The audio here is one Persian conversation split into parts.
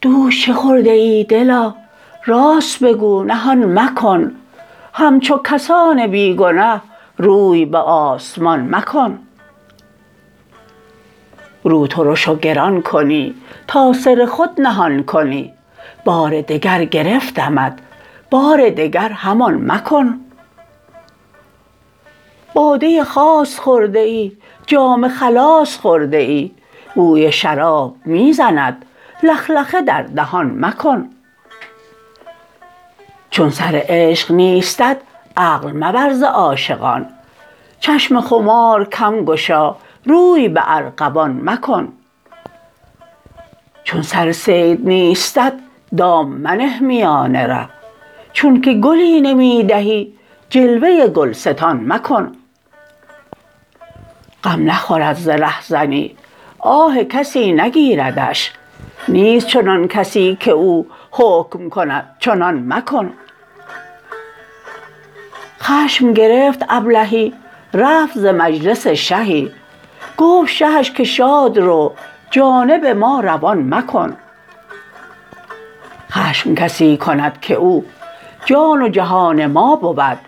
دوش چه خورده ای دلا راست بگو نهان مکن. همچو کسان بی روی به آسمان مکن. رو ترش و گران کنی تا سر خود نهان کنی. بار دگر گرفتمت بار دگر همان مکن. باده خاص خورده ای جام خلاص خورده ای بوی شراب می زند لخلخه در دهان مکن. چون سر عشق نیستت عقل مبر ز عاشقان. چشم خمار کم گشا روی به ارغوان مکن. چون سر صید نیستت دام منه میان ره چونک گلی نمی دهی جلوه گلستان مکن. غم نخورد ز رهزنی آه کسی نگیردش. نیست چنان کسی که او حکم کند چنان مکن. خشم گرفت ابلهی رفت ز مجلس شهی. گفت شهش که شاد رو جانب ما روان مکن. خشم کسی کند که او جان و جهان ما بود.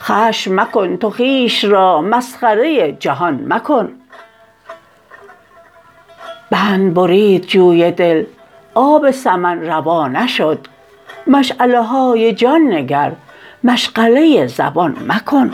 خشم مکن تو خویش را مسخره جهان مکن. بند برید جوی دل آب سمن روا نشد. مشعله های جان نگر مشغله زبان مکن.